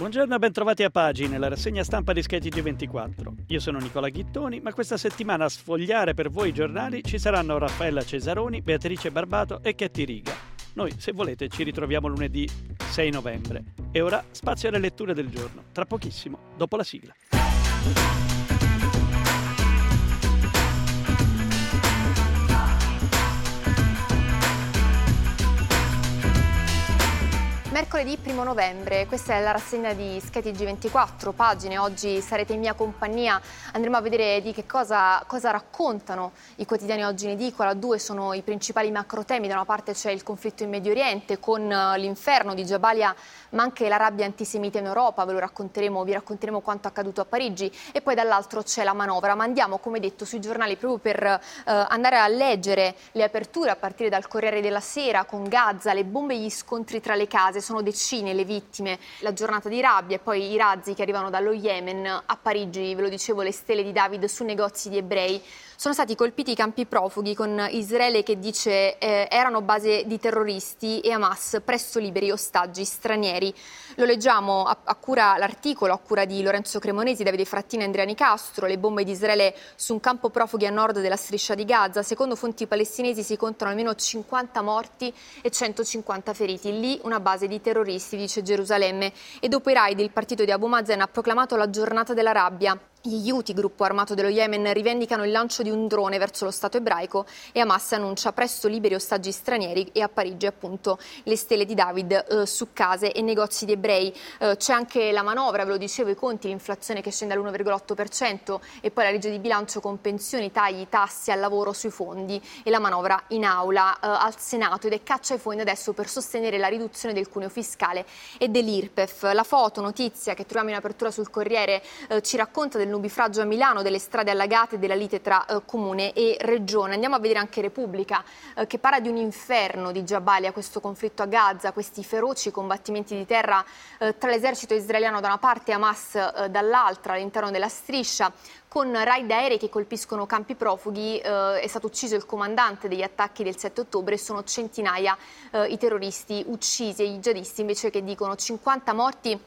Buongiorno e bentrovati a Pagine, la rassegna stampa di Sketch G24. Io sono Nicola Ghittoni, ma questa settimana a sfogliare per voi i giornali ci saranno Raffaella Cesaroni, Beatrice Barbato e Chetti Riga. Noi, se volete, ci ritroviamo lunedì 6 novembre. E ora spazio alle letture del giorno, tra pochissimo, dopo la sigla. Mercoledì 1 novembre, questa è la rassegna di Sketty G24, pagine, oggi sarete in mia compagnia, andremo a vedere di che cosa, cosa raccontano i quotidiani oggi in edicola, due sono i principali macro temi, da una parte c'è il conflitto in Medio Oriente con eh, l'inferno di Jabalia ma anche la rabbia antisemita in Europa, ve lo racconteremo, vi racconteremo quanto accaduto a Parigi e poi dall'altro c'è la manovra, ma andiamo come detto sui giornali proprio per eh, andare a leggere le aperture a partire dal Corriere della Sera con Gaza, le bombe e gli scontri tra le case, sono decine le vittime, la giornata di rabbia e poi i razzi che arrivano dallo Yemen a Parigi, ve lo dicevo, le stelle di David su negozi di ebrei. Sono stati colpiti i campi profughi con Israele che dice eh, erano base di terroristi e Hamas presto liberi ostaggi stranieri. Lo leggiamo a, a cura l'articolo a cura di Lorenzo Cremonesi, Davide Frattini e Andrea Castro, le bombe di Israele su un campo profughi a nord della striscia di Gaza. Secondo fonti palestinesi si contano almeno 50 morti e 150 feriti. Lì una base di terroristi, dice Gerusalemme. E dopo i raid il partito di Abu Mazen ha proclamato la giornata della rabbia. Gli Houthi, gruppo armato dello Yemen, rivendicano il lancio di un drone verso lo Stato ebraico e Hamas annuncia presto liberi ostaggi stranieri e a Parigi appunto le stelle di David eh, su case e negozi di ebrei. Eh, c'è anche la manovra, ve lo dicevo, i conti, l'inflazione che scende all'1,8% e poi la legge di bilancio con pensioni, tagli, tasse al lavoro sui fondi e la manovra in aula eh, al Senato ed è caccia ai fondi adesso per sostenere la riduzione del cuneo fiscale e dell'IRPEF. La foto, notizia che troviamo in apertura sul Corriere eh, ci racconta del nubifragio a Milano, delle strade allagate, della lite tra eh, comune e regione. Andiamo a vedere anche Repubblica, eh, che parla di un inferno di Jabalia, questo conflitto a Gaza, questi feroci combattimenti di terra eh, tra l'esercito israeliano da una parte e Hamas eh, dall'altra all'interno della striscia con raid aerei che colpiscono campi profughi, eh, è stato ucciso il comandante degli attacchi del 7 ottobre, sono centinaia eh, i terroristi uccisi e i jihadisti invece che dicono 50 morti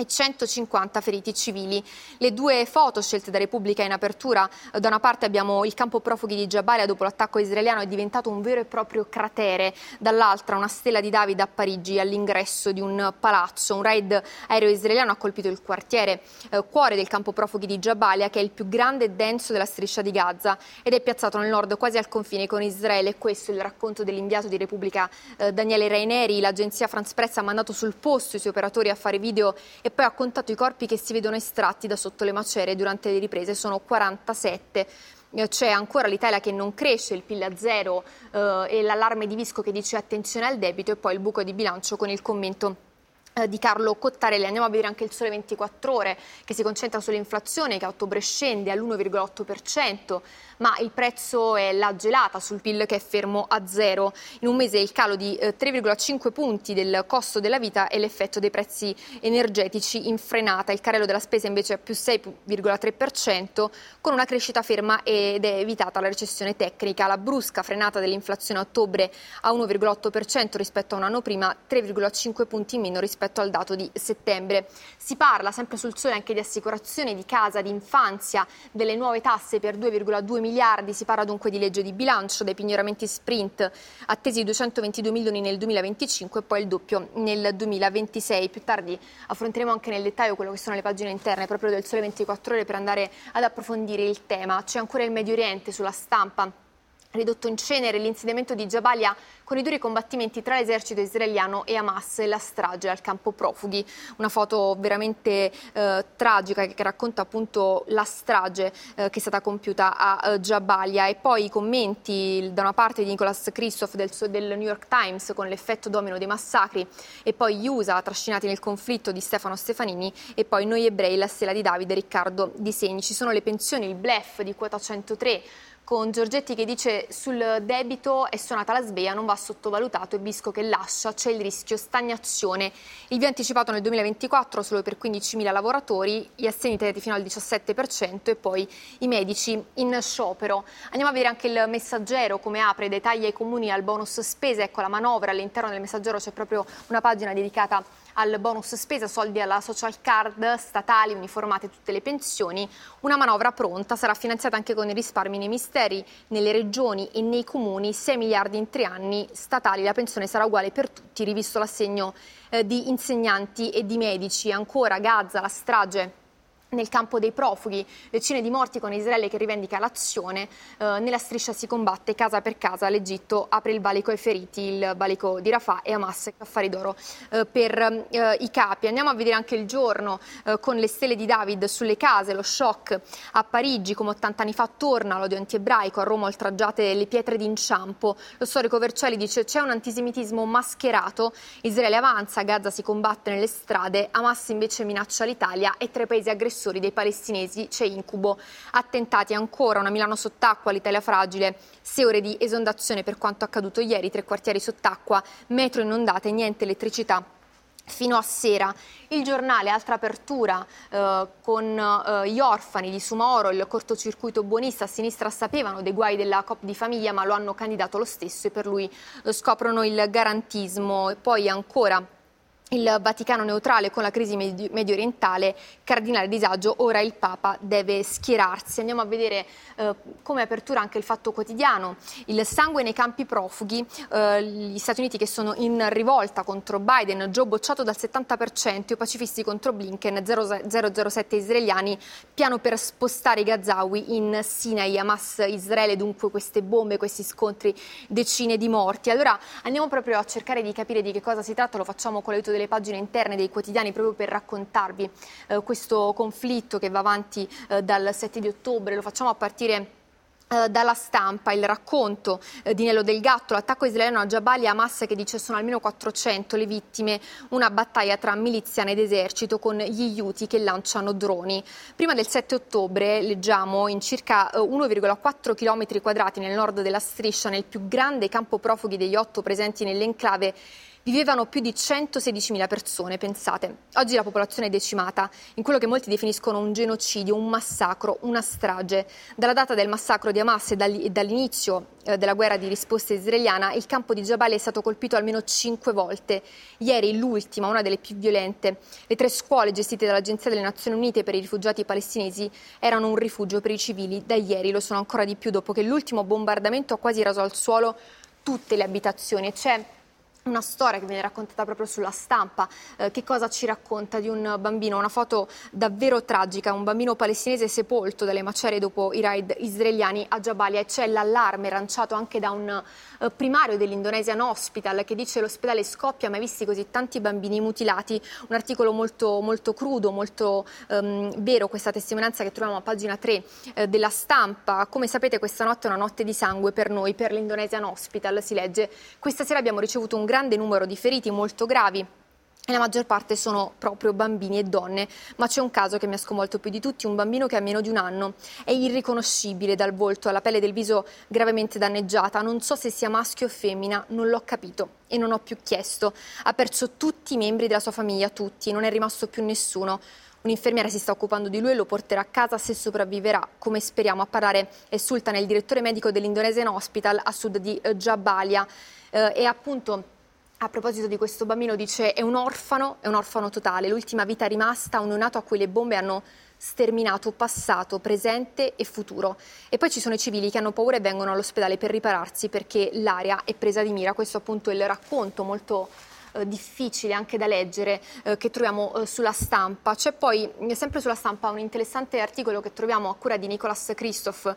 e 150 feriti civili. Le due foto scelte da Repubblica in apertura, da una parte abbiamo il campo profughi di Jabalia dopo l'attacco israeliano è diventato un vero e proprio cratere, dall'altra una stella di David a Parigi all'ingresso di un palazzo. Un raid aereo israeliano ha colpito il quartiere eh, cuore del campo profughi di Jabalia che è il più grande e denso della striscia di Gaza ed è piazzato nel nord quasi al confine con Israele. Questo è il racconto dell'inviato di Repubblica eh, Daniele Raineri. L'agenzia France Press ha mandato sul posto i suoi operatori a fare video e e poi ha contato i corpi che si vedono estratti da sotto le macerie durante le riprese, sono 47 eh, c'è ancora l'Italia che non cresce, il PIL a zero eh, e l'allarme di Visco che dice attenzione al debito e poi il buco di bilancio con il commento eh, di Carlo Cottarelli. Andiamo a vedere anche il Sole 24 Ore che si concentra sull'inflazione che a ottobre scende all'1,8%, ma il prezzo è la gelata sul PIL che è fermo a zero. In un mese il calo di 3,5 eh, punti del costo della vita e l'effetto dei prezzi energetici in frenata. Il carello della spesa invece è più 6,3% con una crescita ferma ed è evitata la recessione tecnica. La brusca frenata dell'inflazione a ottobre a 1,8% rispetto a un anno prima, 3,5 punti in meno rispetto al dato di settembre. Si parla sempre sul sole anche di assicurazione di casa, di infanzia, delle nuove tasse per 2,2 milioni miliardi, si parla dunque di legge di bilancio, dei pignoramenti sprint attesi 222 milioni nel 2025 e poi il doppio nel 2026. Più tardi affronteremo anche nel dettaglio quello che sono le pagine interne proprio del Sole 24 ore per andare ad approfondire il tema. C'è ancora il Medio Oriente sulla stampa ridotto in cenere l'insediamento di Jabalia con i duri combattimenti tra l'esercito israeliano e Hamas e la strage al campo profughi. Una foto veramente eh, tragica che racconta appunto la strage eh, che è stata compiuta a uh, Jabalia e poi i commenti da una parte di Nicholas Christoph del, del, New York Times con l'effetto domino dei massacri e poi gli USA trascinati nel conflitto di Stefano Stefanini e poi noi ebrei la stella di Davide Riccardo Di Segni. Ci sono le pensioni, il blef di quota 103 con Giorgetti che dice sul debito è suonata la svea, non va sottovalutato e Bisco che lascia, c'è il rischio stagnazione. Il via anticipato nel 2024 solo per 15.000 lavoratori, gli assegni tagliati fino al 17% e poi i medici in sciopero. Andiamo a vedere anche il messaggero come apre, dai tagli ai comuni al bonus spese, ecco la manovra, all'interno del messaggero c'è proprio una pagina dedicata al bonus spesa, soldi alla social card statali, uniformate tutte le pensioni. Una manovra pronta sarà finanziata anche con i risparmi nei misteri, nelle regioni e nei comuni, 6 miliardi in tre anni statali. La pensione sarà uguale per tutti, rivisto l'assegno eh, di insegnanti e di medici. Ancora Gaza, la strage nel campo dei profughi, decine di morti con Israele che rivendica l'azione, eh, nella striscia si combatte casa per casa, l'Egitto apre il valico ai feriti, il valico di Rafah e Hamas affari d'oro eh, per eh, i capi. Andiamo a vedere anche il giorno eh, con le stelle di David sulle case, lo shock a Parigi come 80 anni fa torna l'odio antiebraico, a Roma oltraggiate le pietre d'inciampo, lo storico Vercelli dice c'è un antisemitismo mascherato, Israele avanza, Gaza si combatte nelle strade, Hamas invece minaccia l'Italia e tre paesi aggressori aggressori dei palestinesi c'è incubo. Attentati ancora, una Milano sott'acqua, l'Italia fragile, sei ore di esondazione per quanto accaduto ieri, tre quartieri sott'acqua, metro inondate, niente elettricità fino a sera. Il giornale, altra apertura eh, con eh, gli orfani di Sumoro, il cortocircuito buonista, a sinistra sapevano dei guai della COP di famiglia ma lo hanno candidato lo stesso e per lui eh, scoprono il garantismo. E poi ancora il Vaticano neutrale con la crisi medio orientale, cardinale disagio, ora il Papa deve schierarsi. Andiamo a vedere eh, come apertura anche il fatto quotidiano, il sangue nei campi profughi, eh, gli Stati Uniti che sono in rivolta contro Biden, Joe bocciato dal 70%, i pacifisti contro Blinken, 007 israeliani, piano per spostare i Gazawi in Sinai, Hamas Israele, dunque queste bombe, questi scontri, decine di morti. Allora andiamo proprio a cercare di capire di che cosa si tratta, lo facciamo con l'aiuto delle pagine interne dei quotidiani proprio per raccontarvi eh, questo conflitto che va avanti eh, dal 7 di ottobre. Lo facciamo a partire eh, dalla stampa il racconto eh, di Nello del Gatto, l'attacco israeliano a Jabalia Hamas che dice sono almeno 400 le vittime, una battaglia tra miliziani ed esercito con gli Iuti che lanciano droni. Prima del 7 ottobre leggiamo in circa 1,4 km quadrati nel nord della striscia, nel più grande campo profughi degli otto presenti nell'enclave vivevano più di 116.000 persone, pensate. Oggi la popolazione è decimata in quello che molti definiscono un genocidio, un massacro, una strage. Dalla data del massacro di Hamas e dall'inizio eh, della guerra di risposta israeliana, il campo di Jabalia è stato colpito almeno cinque volte. Ieri l'ultima, una delle più violente. Le tre scuole gestite dall'Agenzia delle Nazioni Unite per i rifugiati palestinesi erano un rifugio per i civili. Da ieri lo sono ancora di più dopo che l'ultimo bombardamento ha quasi raso al suolo tutte le abitazioni. C'è una storia che viene raccontata proprio sulla stampa. Eh, che cosa ci racconta di un bambino? Una foto davvero tragica, un bambino palestinese sepolto dalle macerie dopo i raid israeliani a Jabalia e c'è l'allarme lanciato anche da un eh, primario dell'Indonesian Hospital che dice l'ospedale scoppia mai visti così tanti bambini mutilati. Un articolo molto, molto crudo, molto ehm, vero, questa testimonianza che troviamo a pagina 3 eh, della stampa. Come sapete questa notte è una notte di sangue per noi, per l'Indonesian Hospital, si legge. Questa sera abbiamo ricevuto un grande numero di feriti molto gravi e la maggior parte sono proprio bambini e donne, ma c'è un caso che mi ha sconvolto più di tutti, un bambino che ha meno di un anno, è irriconoscibile dal volto, ha la pelle del viso gravemente danneggiata, non so se sia maschio o femmina, non l'ho capito e non ho più chiesto, ha perso tutti i membri della sua famiglia, tutti, non è rimasto più nessuno. Un'infermiera si sta occupando di lui e lo porterà a casa se sopravviverà, come speriamo. A parlare è Sultan, il direttore medico dell'Indonesian Hospital a sud di Jabalia. Eh, e appunto a proposito di questo bambino dice è un orfano, è un orfano totale, l'ultima vita rimasta, un neonato a cui le bombe hanno sterminato passato, presente e futuro. E poi ci sono i civili che hanno paura e vengono all'ospedale per ripararsi perché l'aria è presa di mira. Questo appunto è il racconto molto difficile anche da leggere eh, che troviamo eh, sulla stampa. C'è poi sempre sulla stampa un interessante articolo che troviamo a cura di Nicolas Christoph,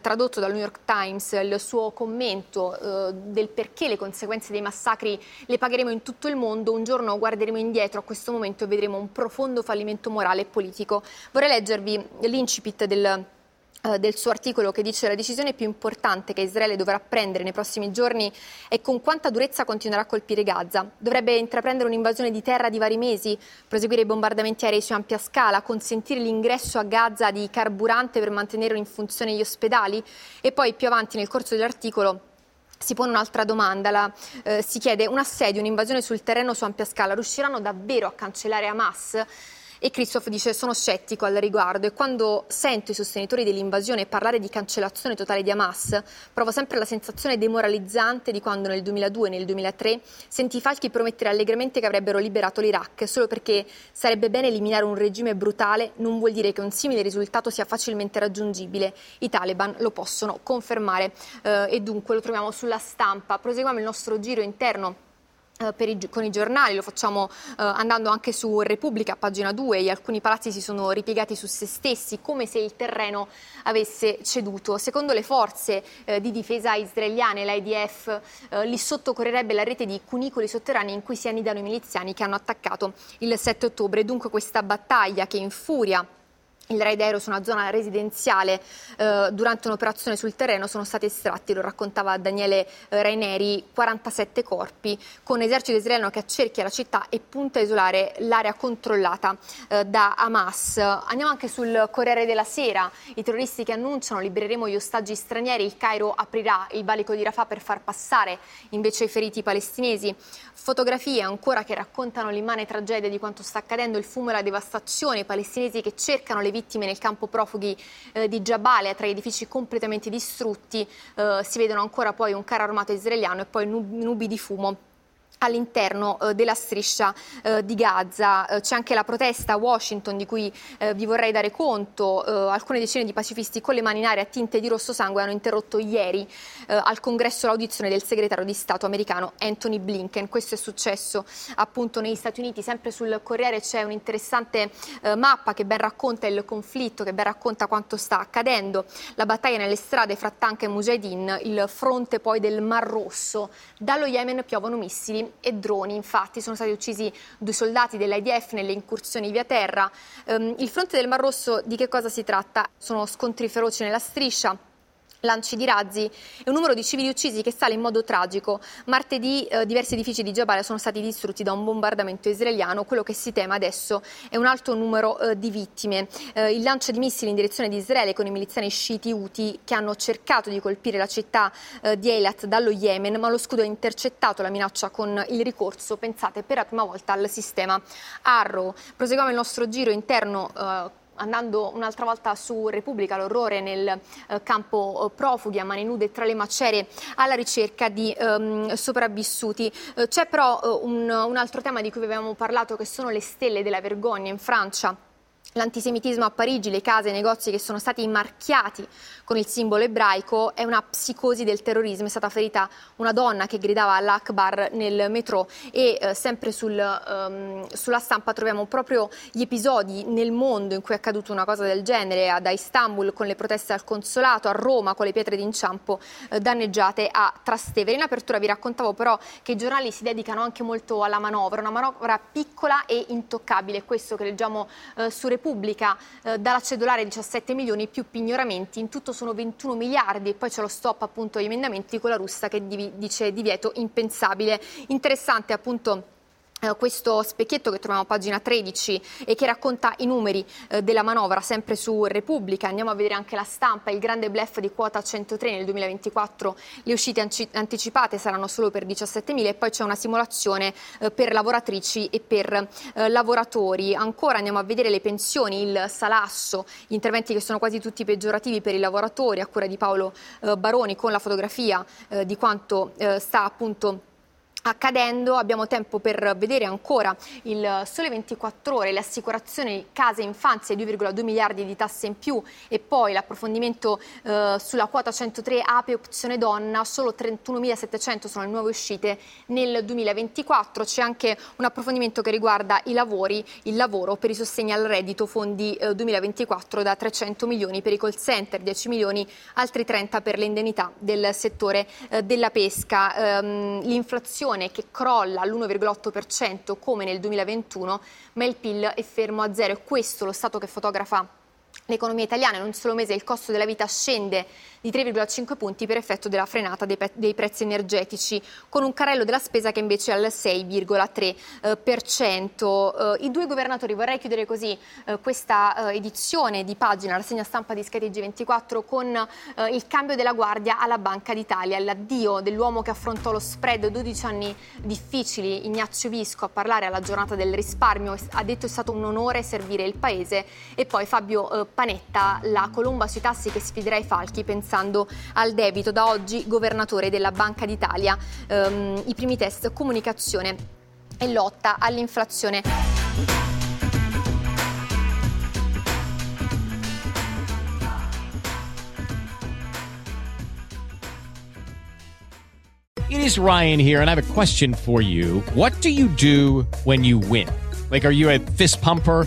tradotto dal New York Times, il suo commento del perché le conseguenze dei massacri le pagheremo in tutto il mondo. Un giorno guarderemo indietro a questo momento e vedremo un profondo fallimento morale e politico. Vorrei leggervi l'incipit del eh, del suo articolo che dice la decisione più importante che Israele dovrà prendere nei prossimi giorni è con quanta durezza continuerà a colpire Gaza. Dovrebbe intraprendere un'invasione di terra di vari mesi, proseguire i bombardamenti aerei su ampia scala, consentire l'ingresso a Gaza di carburante per mantenere in funzione gli ospedali e poi più avanti nel corso dell'articolo si pone un'altra domanda, la, eh, si chiede un assedio, un'invasione sul terreno su ampia scala, riusciranno davvero a cancellare Hamas? E Christoph dice sono scettico al riguardo e quando sento i sostenitori dell'invasione parlare di cancellazione totale di Hamas, provo sempre la sensazione demoralizzante di quando nel 2002 e nel 2003 sentì Falchi promettere allegramente che avrebbero liberato l'Iraq solo perché sarebbe bene eliminare un regime brutale non vuol dire che un simile risultato sia facilmente raggiungibile. I Taliban lo possono confermare eh, e dunque lo troviamo sulla stampa. Proseguiamo il nostro giro interno i, con i giornali, lo facciamo eh, andando anche su Repubblica, pagina 2, e alcuni palazzi si sono ripiegati su se stessi come se il terreno avesse ceduto. Secondo le forze eh, di difesa israeliane, l'IDF, eh, lì sotto correrebbe la rete di cunicoli sotterranei in cui si annidano i miliziani che hanno attaccato il 7 ottobre. Dunque questa battaglia che infuria il raid aereo su una zona residenziale eh, durante un'operazione sul terreno sono stati estratti, lo raccontava Daniele eh, Raineri, 47 corpi con esercito israeliano che accerchia la città e punta a isolare l'area controllata eh, da Hamas. Andiamo anche sul Corriere della Sera, i terroristi che annunciano libereremo gli ostaggi stranieri, il Cairo aprirà il valico di Rafah per far passare invece i feriti palestinesi. Fotografie ancora che raccontano l'immane tragedia di quanto sta accadendo, il fumo e la devastazione, i palestinesi che cercano le vittime nel campo profughi eh, di Jabalia, tra edifici completamente distrutti, eh, si vedono ancora poi un carro armato israeliano e poi nubi di fumo all'interno eh, della striscia eh, di Gaza. Eh, c'è anche la protesta a Washington di cui vi vorrei dare conto. Alcune decine di pacifisti con le mani in aria tinte di rosso sangue hanno interrotto ieri al congresso l'audizione del segretario di Stato americano Anthony Blinken. Questo è successo appunto negli Stati Uniti. Sempre sul Corriere c'è un'interessante mappa che ben racconta il conflitto, che ben racconta quanto sta accadendo. La battaglia nelle strade fra tank e mujahideen, il fronte poi del Mar Rosso. Dallo Yemen piovono missili e droni. Infatti sono stati uccisi due soldati dell'IDF nelle incursioni via terra. Um, il fronte del Mar Rosso di che cosa si tratta? Sono scontri feroci nella striscia lanci di razzi e un numero di civili uccisi che sale in modo tragico. Martedì eh, diversi edifici di Jabalia sono stati distrutti da un bombardamento israeliano. Quello che si teme adesso è un alto numero eh, di vittime. Eh, il lancio di missili in direzione di Israele con i miliziani sciiti Houthi che hanno cercato di colpire la città eh, di Eilat dallo Yemen, ma lo scudo ha intercettato la minaccia con il ricorso, pensate, per la prima volta al sistema Arrow. Proseguiamo il nostro giro interno eh, andando un'altra volta su Repubblica, l'orrore nel eh, campo eh, profughi a mani nude tra le macerie alla ricerca di ehm, sopravvissuti. Eh, c'è però eh, un, un altro tema di cui avevamo parlato che sono le stelle della vergogna in Francia L'antisemitismo a Parigi, le case e i negozi che sono stati marchiati con il simbolo ebraico è una psicosi del terrorismo. È stata ferita una donna che gridava all'Akbar nel metro e eh, sempre sul, um, sulla stampa troviamo proprio gli episodi nel mondo in cui è accaduto una cosa del genere, da Istanbul con le proteste al consolato, a Roma con le pietre d'inciampo eh, danneggiate a Trastevere. In apertura vi raccontavo però che i giornali si dedicano anche molto alla manovra, una manovra piccola e intoccabile, questo che leggiamo eh, su Repubblica pubblica eh, dalla cedolare 17 milioni più pignoramenti, in tutto sono 21 miliardi e poi c'è lo stop appunto agli emendamenti con la russa che dice divieto impensabile. Interessante appunto questo specchietto che troviamo a pagina 13 e che racconta i numeri eh, della manovra sempre su Repubblica. Andiamo a vedere anche la stampa, il grande blef di quota 103 nel 2024, le uscite anci- anticipate saranno solo per 17.000 e poi c'è una simulazione eh, per lavoratrici e per eh, lavoratori. Ancora andiamo a vedere le pensioni, il salasso, gli interventi che sono quasi tutti peggiorativi per i lavoratori a cura di Paolo eh, Baroni con la fotografia eh, di quanto sta appunto accadendo. Abbiamo tempo per vedere ancora il Sole 24 Ore, le assicurazioni case infanzia 2,2 miliardi di tasse in più e poi l'approfondimento eh, sulla quota 103 ape opzione donna, solo 31.700 sono le nuove uscite nel 2024. C'è anche un approfondimento che riguarda i lavori, il lavoro per i sostegni al reddito, fondi eh, 2024 da 300 milioni per i call center, 10 milioni, altri 30 per le indennità del settore eh, della pesca. Ehm, l'inflazione inflazione che crolla all'1,8% come nel 2021, ma il PIL è fermo a zero. È questo lo stato che fotografa l'economia italiana. In un solo mese il costo della vita scende di 3,5 punti per effetto della frenata dei, pe- dei, prezzi energetici, con un carrello della spesa che invece è al 6,3%. Eh, I due governatori, vorrei chiudere così eh, questa eh, edizione di pagina, la segna stampa di Sky TG24, con eh, il cambio della guardia alla Banca d'Italia, l'addio dell'uomo che affrontò lo spread 12 anni difficili, Ignazio Visco, a parlare alla giornata del risparmio, ha detto è stato un onore servire il Paese, e poi Fabio eh, Panetta, la colomba sui tassi che sfiderà i falchi, pensando al debito, da oggi governatore della Banca d'Italia. Um, I primi test comunicazione e lotta all'inflazione. It is Ryan here, and I have a question for you. What do you do when you win? Like, are you a fist pumper?